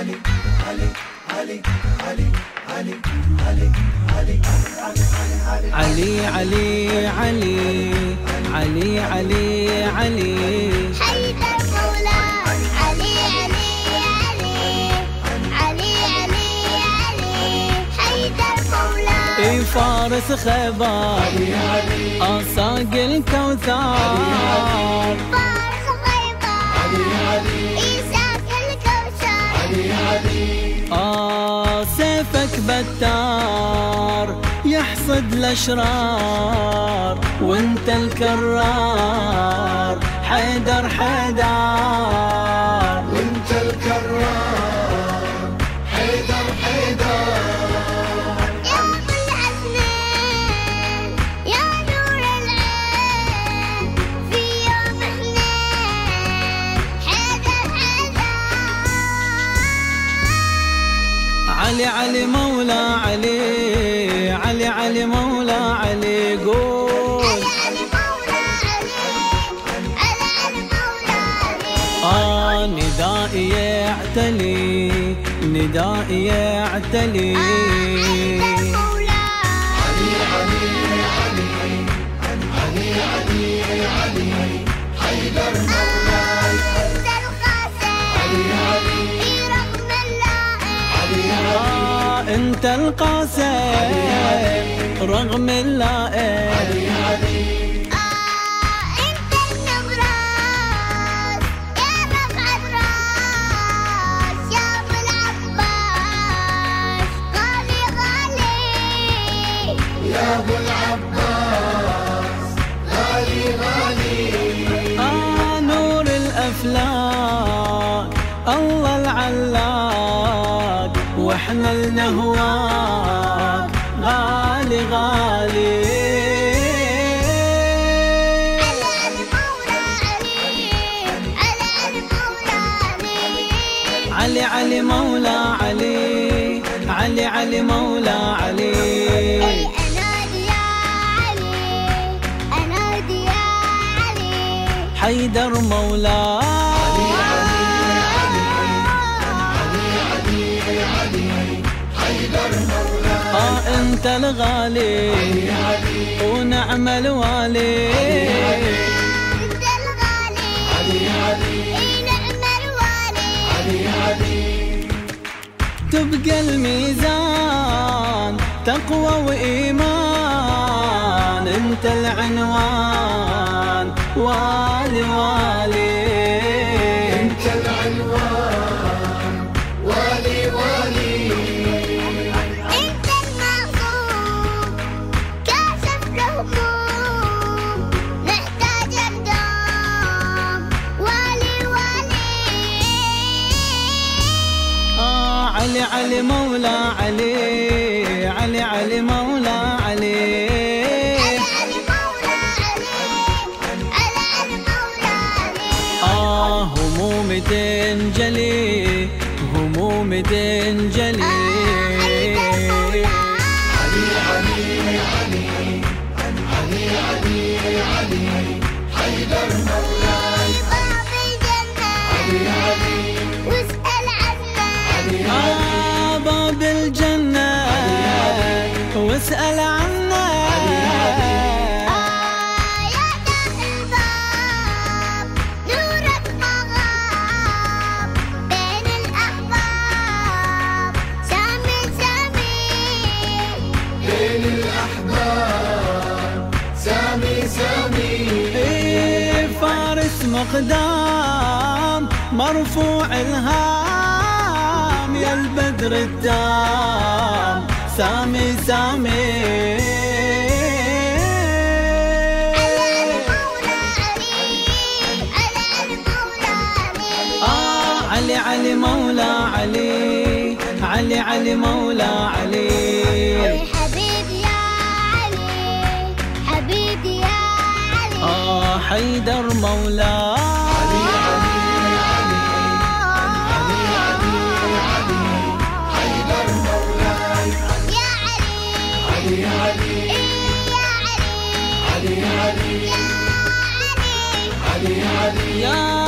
علي علي علي علي علي علي مولا علي علي علي علي علي علي حيدر مولا إي فارس خيبر أصاق الكوثر. يحصد الأشرار وانت الكرار حيدر حيدر وانت الكرار. علي مولا علي قول. علي علي علي علي ندائي يعتلي ندائي يعتلي. آه انت القاسم. رغم اللائم علي يا ابو العباس غالي غالي آه نور الافلاك الله العلاق وإحنا النهواك غالي غالي علي علي مولا علي علي علي مولا علي علي علي علي انادي يا علي انادي يا علي حيدر مولا حيدر مولاي آه أنت الغالي. ونعم الوالي. انت الغالي تبقى الميزان تقوى وإيمان. أنت العنوان. والي والي. علي علي مولا علي علي علي مولا علي علي مولا علي علي مولا علي آه همومي تنجلي همومي تنجلي علي علي علي علي علي علي حيدر مولاي آه باب الجنة واسأل عنه آه يا بين الأحباب سامي سامي بين الأحباب سامي سامي فارس مقدام مرفوع الهام. يا البدر التام سامي سامي. علي علي علي علي علي. علي آه علي مولا علي حبيبي يا علي حبيبي يا علي. آه حيدر مولا. علي